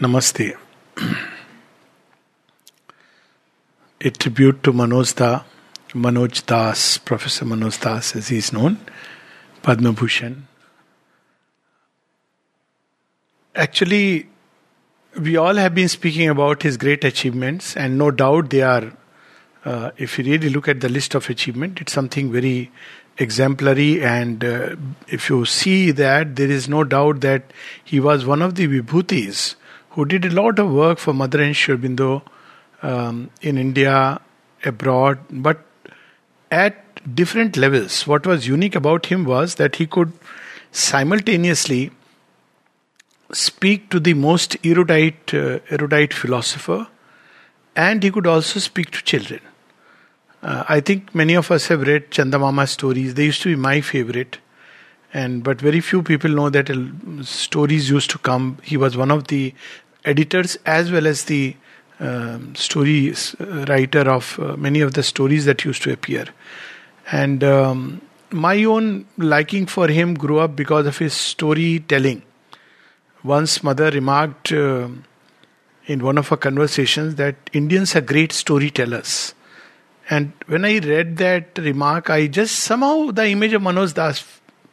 Namaste. A tribute to Manoj Da, Manoj Das, Professor Manoj Das as he is known, Padma Bhushan. Actually, we all have been speaking about his great achievements, and no doubt they are, uh, if you really look at the list of achievement, it's something very exemplary. And uh, if you see that, there is no doubt that he was one of the vibhutis who did a lot of work for Mother and Sri Aurobindo um, in India, abroad, but at different levels. What was unique about him was that he could simultaneously speak to the most erudite, uh, erudite philosopher, and he could also speak to children. Uh, I think many of us have read Chandamama stories. They used to be my favorite, and but very few people know that uh, stories used to come. He was one of the editors as well as the um, story writer of uh, many of the stories that used to appear. And um, my own liking for him grew up because of his storytelling. Once, mother remarked uh, in one of her conversations that Indians are great storytellers. And when I read that remark, I just somehow the image of Manoj Das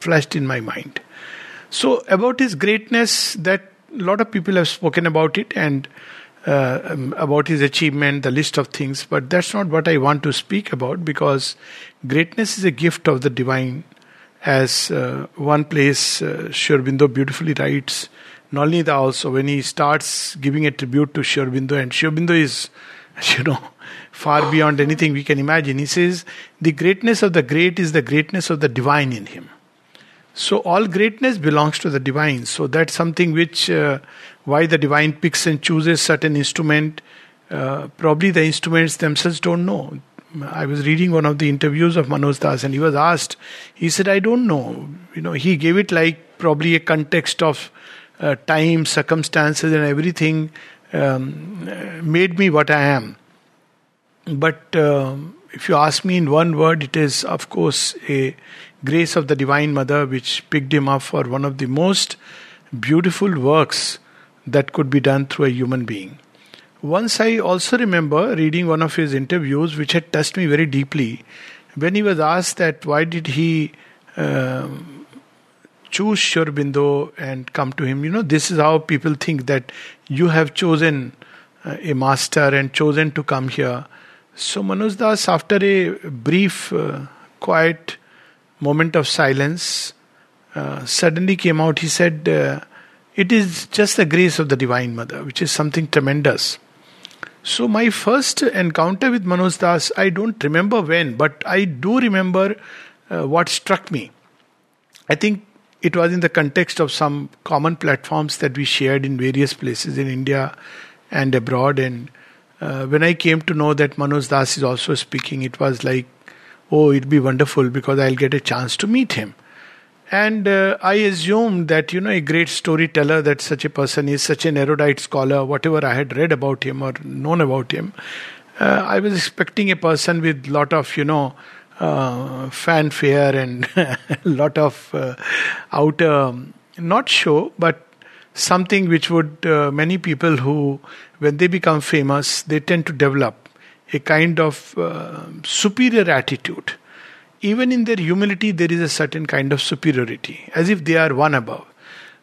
flashed in my mind. So, about his greatness, that a lot of people have spoken about it and uh, um, about his achievement, the list of things, but that's not what I want to speak about because greatness is a gift of the divine. As uh, one place, uh, Sri beautifully writes, Nolinida also, when he starts giving a tribute to Sri Aurobindo, and Sri Aurobindo is, you know, far beyond anything we can imagine. He says, The greatness of the great is the greatness of the divine in him. So all greatness belongs to the divine. So that's something which uh, why the divine picks and chooses certain instrument. Uh, probably the instruments themselves don't know. I was reading one of the interviews of Manoj Das, and he was asked. He said, "I don't know." You know, he gave it like probably a context of uh, time, circumstances, and everything um, made me what I am. But um, if you ask me in one word, it is, of course, a grace of the Divine Mother which picked him up for one of the most beautiful works that could be done through a human being. Once I also remember reading one of his interviews, which had touched me very deeply, when he was asked that why did he uh, choose Sri Aurobindo and come to him. You know, this is how people think that you have chosen uh, a master and chosen to come here. So Manoj Das, after a brief, uh, quiet moment of silence, uh, suddenly came out. He said, uh, It is just the grace of the Divine Mother, which is something tremendous. So, my first encounter with Manoj Das, I don't remember when, but I do remember uh, what struck me. I think it was in the context of some common platforms that we shared in various places in India and abroad. And uh, when I came to know that Manoj Das is also speaking, it was like, oh, it'd be wonderful because I'll get a chance to meet him. And uh, I assumed that, you know, a great storyteller, that such a person is such an erudite scholar, whatever I had read about him or known about him, uh, I was expecting a person with lot of, you know, uh, fanfare and lot of uh, outer, not show, but something which would, uh, many people who, when they become famous, they tend to develop a kind of uh, superior attitude. Even in their humility, there is a certain kind of superiority, as if they are one above.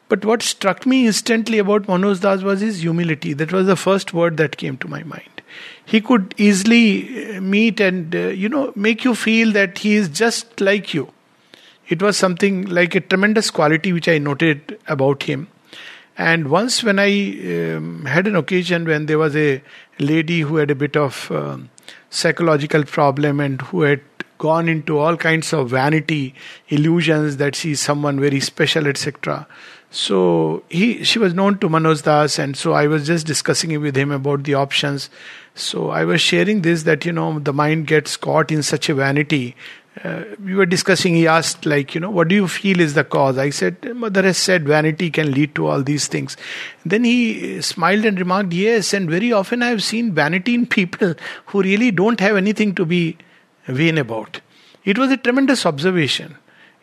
But what struck me instantly about Manoj Das was his humility. That was the first word that came to my mind. He could easily uh, meet and, uh, you know, make you feel that he is just like you. It was something like a tremendous quality which I noted about him. And once, when I um, had an occasion when there was a lady who had a bit of um, psychological problem and who had gone into all kinds of vanity illusions that she's someone very special, etc. So he, she was known to Manoj Das, and so I was just discussing with him about the options. So I was sharing this that you know the mind gets caught in such a vanity uh, we were discussing he asked like you know what do you feel is the cause i said mother has said vanity can lead to all these things then he smiled and remarked yes and very often i have seen vanity in people who really don't have anything to be vain about it was a tremendous observation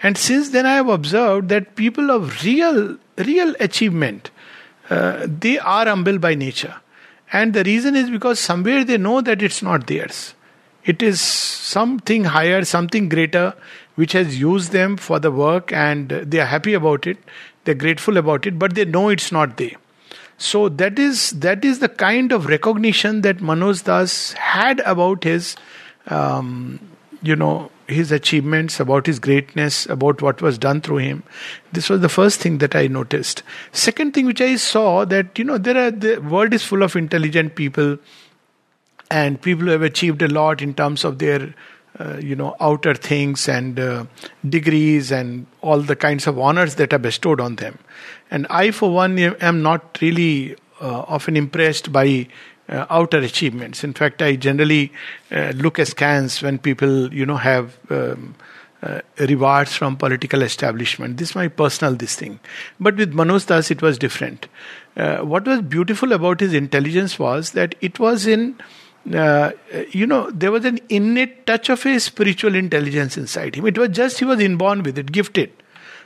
and since then i have observed that people of real real achievement uh, they are humble by nature. And the reason is because somewhere they know that it's not theirs. It is something higher, something greater, which has used them for the work and they are happy about it, they're grateful about it, but they know it's not they. So that is that is the kind of recognition that Manoj Das had about his, um, you know, his achievements, about his greatness, about what was done through him. This was the first thing that I noticed. Second thing which I saw that you know there are the world is full of intelligent people, and people who have achieved a lot in terms of their uh, you know outer things and uh, degrees and all the kinds of honors that are bestowed on them. And i for one am not really uh, often impressed by uh, outer achievements. In fact i generally uh, look askance when people you know have um, uh, rewards from political establishment. This is my personal this thing. But with manoj das it was different. What was beautiful about his intelligence was that it was in uh, you know, there was an innate touch of a spiritual intelligence inside him. It was just he was inborn with it, gifted.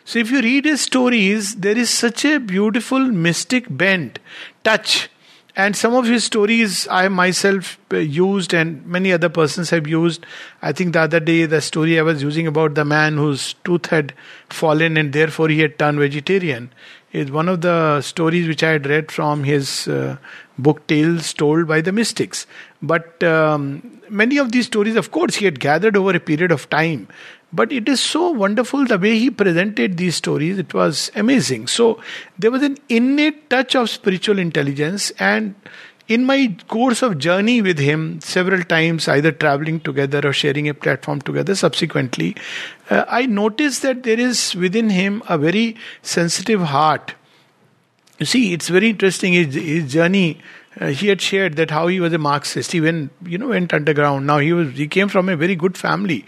So if you read his stories, there is such a beautiful mystic bent, touch. And some of his stories I myself uh, used, and many other persons have used. I think the other day, the story I was using about the man whose tooth had fallen and therefore he had turned vegetarian is one of the stories which I had read from his uh, book Tales Told by the Mystics. But um, many of these stories, of course, he had gathered over a period of time. But it is so wonderful the way he presented these stories. It was amazing. So there was an innate touch of spiritual intelligence. And in my course of journey with him, several times, either traveling together or sharing a platform together subsequently, uh, I noticed that there is within him a very sensitive heart. You see, it's very interesting. His, his journey uh, he had shared that how he was a Marxist. He went, you know, went underground. Now he was he came from a very good family,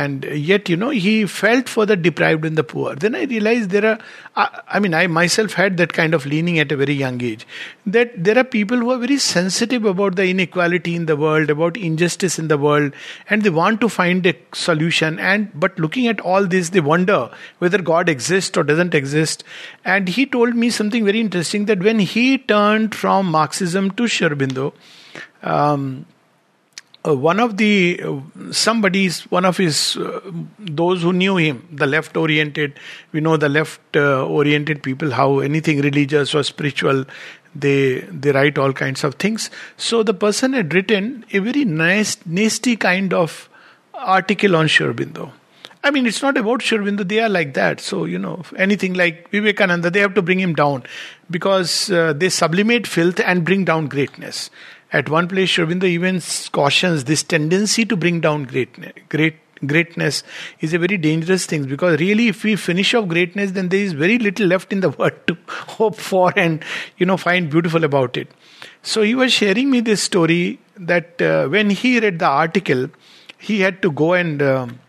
and yet you know he felt for the deprived and the poor. Then i realized there are I, I, mean i myself had that kind of leaning at a very young age that there are people who are very sensitive about the inequality in the world about injustice in the world and they want to find a solution. And but looking at all this they wonder whether god exists or doesn't exist. And he told me something very interesting that when he turned from marxism to Sri Aurobindo um, uh, one of the uh, somebody's one of his uh, those who knew him the left oriented we know the left uh, oriented people how anything religious or spiritual they they write all kinds of things so the person had written a very nice nasty kind of article on Sri Aurobindo I mean, it's not about Sri Aurobindo. They are like that. So, you know, anything like Vivekananda, they have to bring him down because uh, they sublimate filth and bring down greatness. At one place, Sri even cautions this tendency to bring down greatness, great greatness is a very dangerous thing because really if we finish off greatness then there is very little left in the world to hope for and you know find beautiful about it. So he was sharing me this story that uh, when he read the article he had to go and um,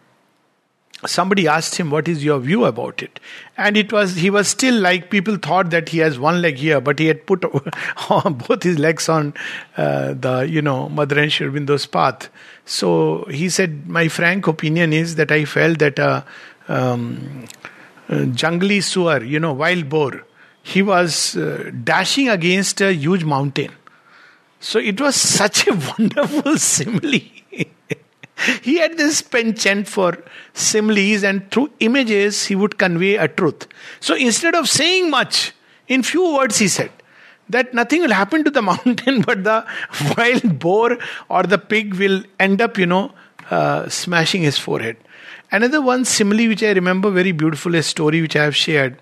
somebody asked him what is your view about it? And it was he was still like people thought that he has one leg here but he had put both his legs on uh, the you know and Sri path. So he said my frank opinion is that i felt that a um, jungly sewer you know wild boar he was uh, dashing against a huge mountain. So it was such a wonderful simile he had this penchant for similes and through images he would convey a truth. So instead of saying much, in few words he said that nothing will happen to the mountain but the wild boar or the pig will end up, you know, uh, smashing his forehead. Another one simile which I remember very beautiful, a story which I have shared.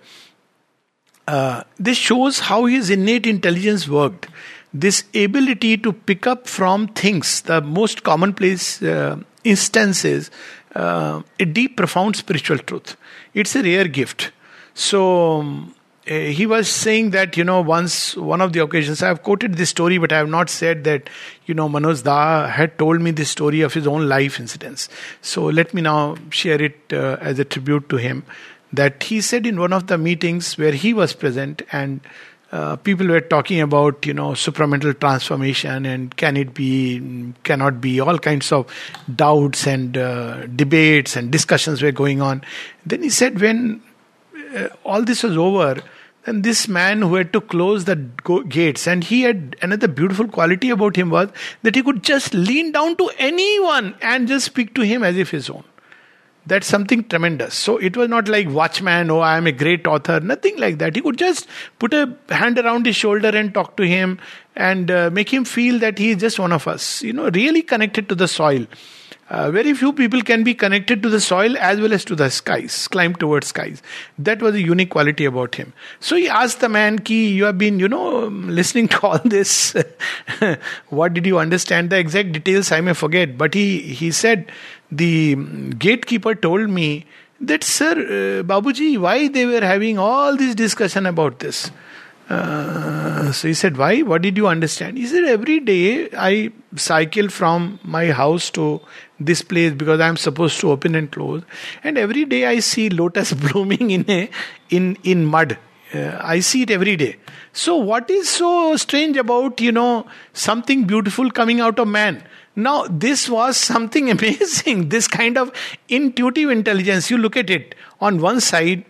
Uh, this shows how his innate intelligence worked this ability to pick up from things, the most commonplace uh, instances, uh, a deep, profound spiritual truth. It's a rare gift. So, um, uh, he was saying that, you know, once, one of the occasions, I have quoted this story, but I have not said that, you know, Manoj Da had told me this story of his own life incidents. So, let me now share it uh, as a tribute to him. That he said in one of the meetings where he was present and uh, people were talking about you know supramental transformation and can it be cannot be all kinds of doubts and uh, debates and discussions were going on. Then he said when uh, all this was over then this man who had to close the gates and he had another beautiful quality about him was that he could just lean down to anyone and just speak to him as if his own that's something tremendous. So it was not like watchman oh i am a great author nothing like that. He could just put a hand around his shoulder and talk to him and uh, make him feel that he is just one of us you know really connected to the soil uh, very few people can be connected to the soil as well as to the skies, climb towards skies. That was a unique quality about him. So he asked the man, Ki, you have been, you know, listening to all this. what did you understand? The exact details I may forget. But he, he said, the gatekeeper told me that, sir, uh, Babuji, why they were having all this discussion about this? Uh, so he said, Why? What did you understand? He said, Every day I cycle from my house to this place because I'm supposed to open and close. And every day I see lotus blooming in a, in in mud. Uh, I see it every day. So what is so strange about you know something beautiful coming out of man? Now this was something amazing. This kind of intuitive intelligence. You look at it on one side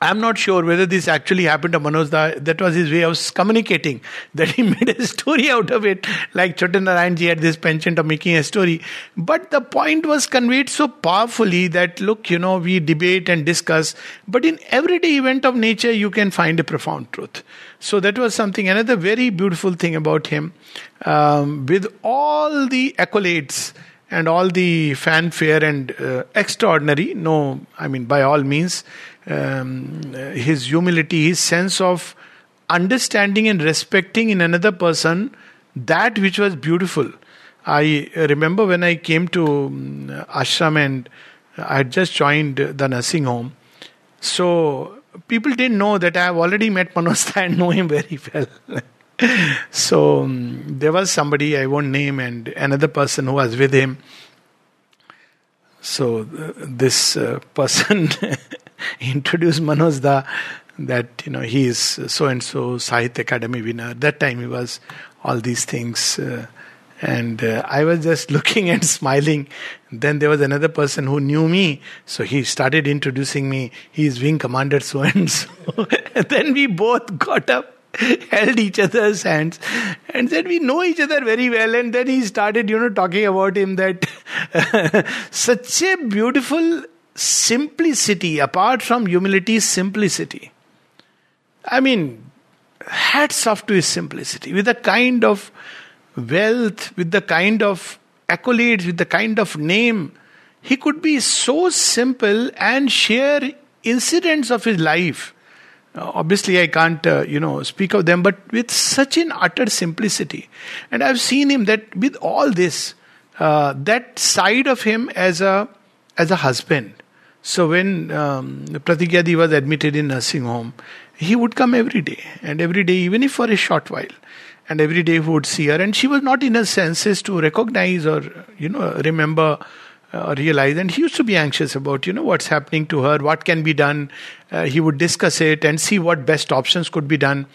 I'm not sure whether this actually happened to Manoj. That was his way of communicating. That he made a story out of it, like Chotanarayan had this penchant of making a story. But the point was conveyed so powerfully that look, you know, we debate and discuss, but in everyday event of nature, you can find a profound truth. So that was something. Another very beautiful thing about him, um, with all the accolades and all the fanfare and uh, extraordinary. No, I mean by all means um, his humility, his sense of understanding and respecting in another person that which was beautiful. I remember when I came to um, ashram and I had just joined the nursing home. So people didn't know that I have already met Manojda and know him very well. So um, there was somebody I won't name and another person who was with him. So uh, this uh, person introduced Manoj that you know he is so and so Sahitya Akademi winner. That time he was all these things. Uh, and uh, I was just looking and smiling. Then there was another person who knew me, so he started introducing me. He is wing commander so and so. Then we both got up, held each other's hands, and said we know each other very well. And then he started, you know, talking about him that such a beautiful simplicity, apart from humility, simplicity. I mean, hats off to his simplicity, with the kind of wealth, with the kind of accolades, with the kind of name. He could be so simple and share incidents of his life. Uh, obviously, I can't, uh, you know, speak of them, but with such an utter simplicity. And I've seen him that with all this, uh, that side of him as a as a husband, so when um, Pratigyadi was admitted in nursing home, he would come every day, and every day, even if for a short while, and every day he would see her, and she was not in her senses to recognize or you know remember uh, realize. And he used to be anxious about you know what's happening to her, what can be done. Uh, he would discuss it and see what best options could be done.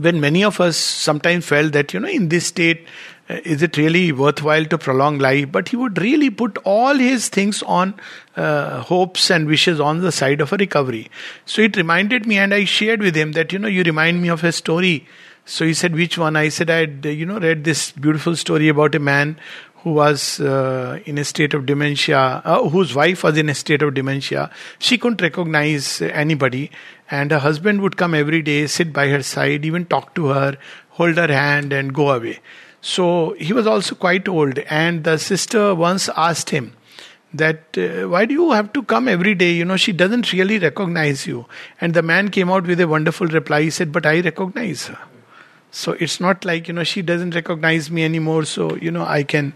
When many of us sometimes felt that you know in this state uh, is it really worthwhile to prolong life? But he would really put all his things on uh, hopes and wishes on the side of a recovery. So it reminded me, and I shared with him that, you know, you remind me of a story. So he said, which one? I said, I had, you know, read this beautiful story about a man who was uh, in a state of dementia, uh, whose wife was in a state of dementia. She couldn't recognize anybody, and her husband would come every day, sit by her side, even talk to her, hold her hand, and go away. So he was also quite old, and the sister once asked him that uh, why do you have to come every day? You know, she doesn't really recognize you. And the man came out with a wonderful reply. He said, But I recognize her. So it's not like, you know, she doesn't recognize me anymore, so, you know, I can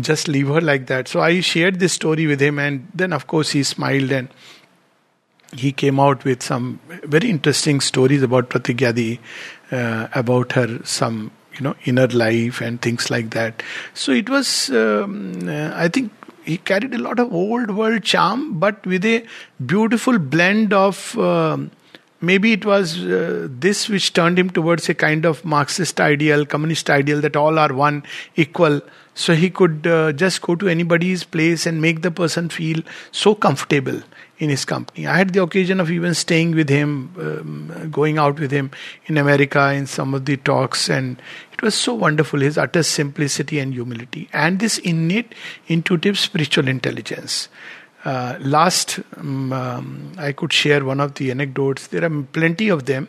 just leave her like that. So I shared this story with him, and then, of course, he smiled and he came out with some very interesting stories about Pratigyadi, uh, about her, some you know inner life and things like that so it was um, uh, i think he carried a lot of old world charm but with a beautiful blend of um, maybe it was uh, this which turned him towards a kind of marxist ideal communist ideal that all are one equal So he could uh, just go to anybody's place and make the person feel so comfortable in his company. I had the occasion of even staying with him, um, going out with him in America in some of the talks, and it was so wonderful his utter simplicity and humility, and this innate, intuitive spiritual intelligence. Uh, last, um, um, I could share one of the anecdotes. There are plenty of them,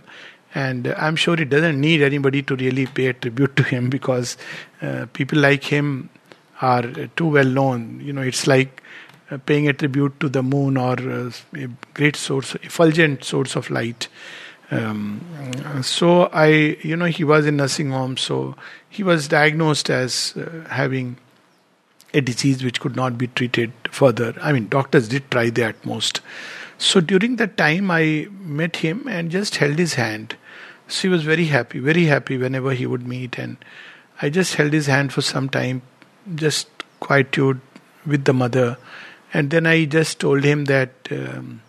and I'm sure it doesn't need anybody to really pay a tribute to him because uh, people like him are too well known. You know, it's like uh, paying a tribute to the moon or uh, a great source, effulgent source of light. Um, so I, you know, he was in nursing home, so he was diagnosed as uh, having a disease which could not be treated further. I mean, doctors did try the utmost. So during that time, I met him and just held his hand. So he was very happy, very happy whenever he would meet, and I just held his hand for some time, just quietude with the mother and then I just told him that, um,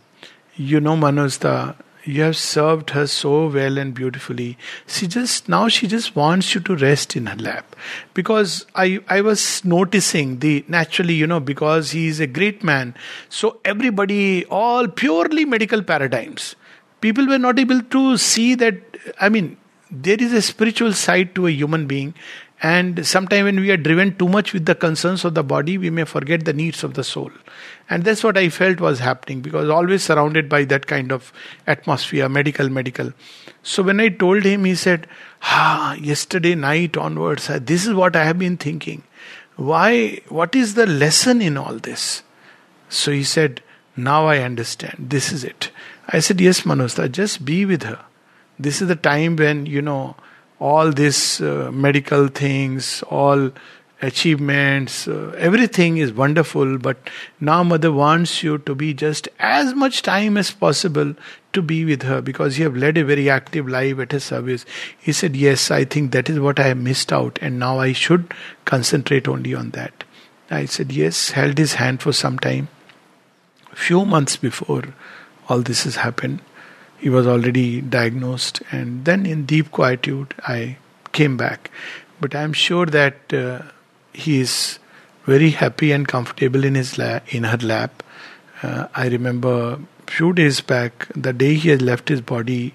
you know, Manojda, you have served her so well and beautifully. She just now she just wants you to rest in her lap, because I I was noticing the naturally you know because he is a great man, so everybody all purely medical paradigms. People were not able to see that. I mean, there is a spiritual side to a human being, and sometimes when we are driven too much with the concerns of the body, we may forget the needs of the soul. And that's what I felt was happening because always surrounded by that kind of atmosphere, medical, medical. So when I told him, he said, Ah, yesterday night onwards, uh, this is what I have been thinking. Why, what is the lesson in all this? So he said, Now I understand. This is it. I said, Yes, Manojda, just be with her. This is the time when, you know, all these uh, medical things, all achievements, uh, everything is wonderful, but now mother wants you to be just as much time as possible to be with her because you have led a very active life at her service. He said, Yes, I think that is what I have missed out, and now I should concentrate only on that. I said, Yes, held his hand for some time. Few months before all this has happened, he was already diagnosed, and then in deep quietude, I came back. But I'm sure that uh, he is very happy and comfortable in his la- in her lap. Uh, I remember few days back, the day he had left his body,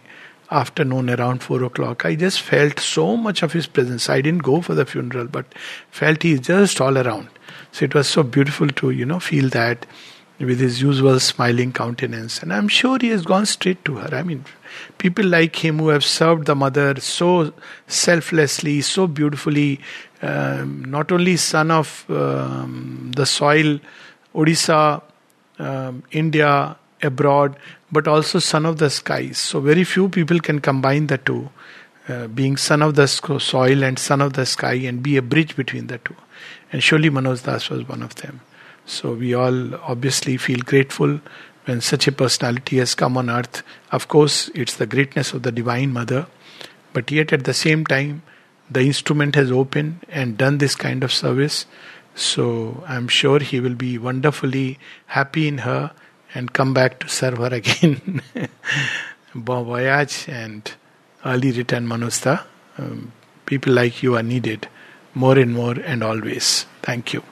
afternoon around four o'clock, I just felt so much of his presence. I didn't go for the funeral, but felt he is just all around. So it was so beautiful to you know feel that with his usual smiling countenance. And I'm sure he has gone straight to her. I mean, people like him who have served the mother so selflessly, so beautifully, um, not only son of um, the soil, Odisha, um, India, abroad, but also son of the skies. So, very few people can combine the two. Uh, being son of the soil and son of the sky and be a bridge between the two. And surely Manoj Das was one of them. So we all obviously feel grateful when such a personality has come on earth. Of course, it's the greatness of the Divine Mother, but yet at the same time, the instrument has opened and done this kind of service. So I'm sure he will be wonderfully happy in her and come back to serve her again. bon voyage and early return, Manojda. Um, people like you are needed more and more and always. Thank you.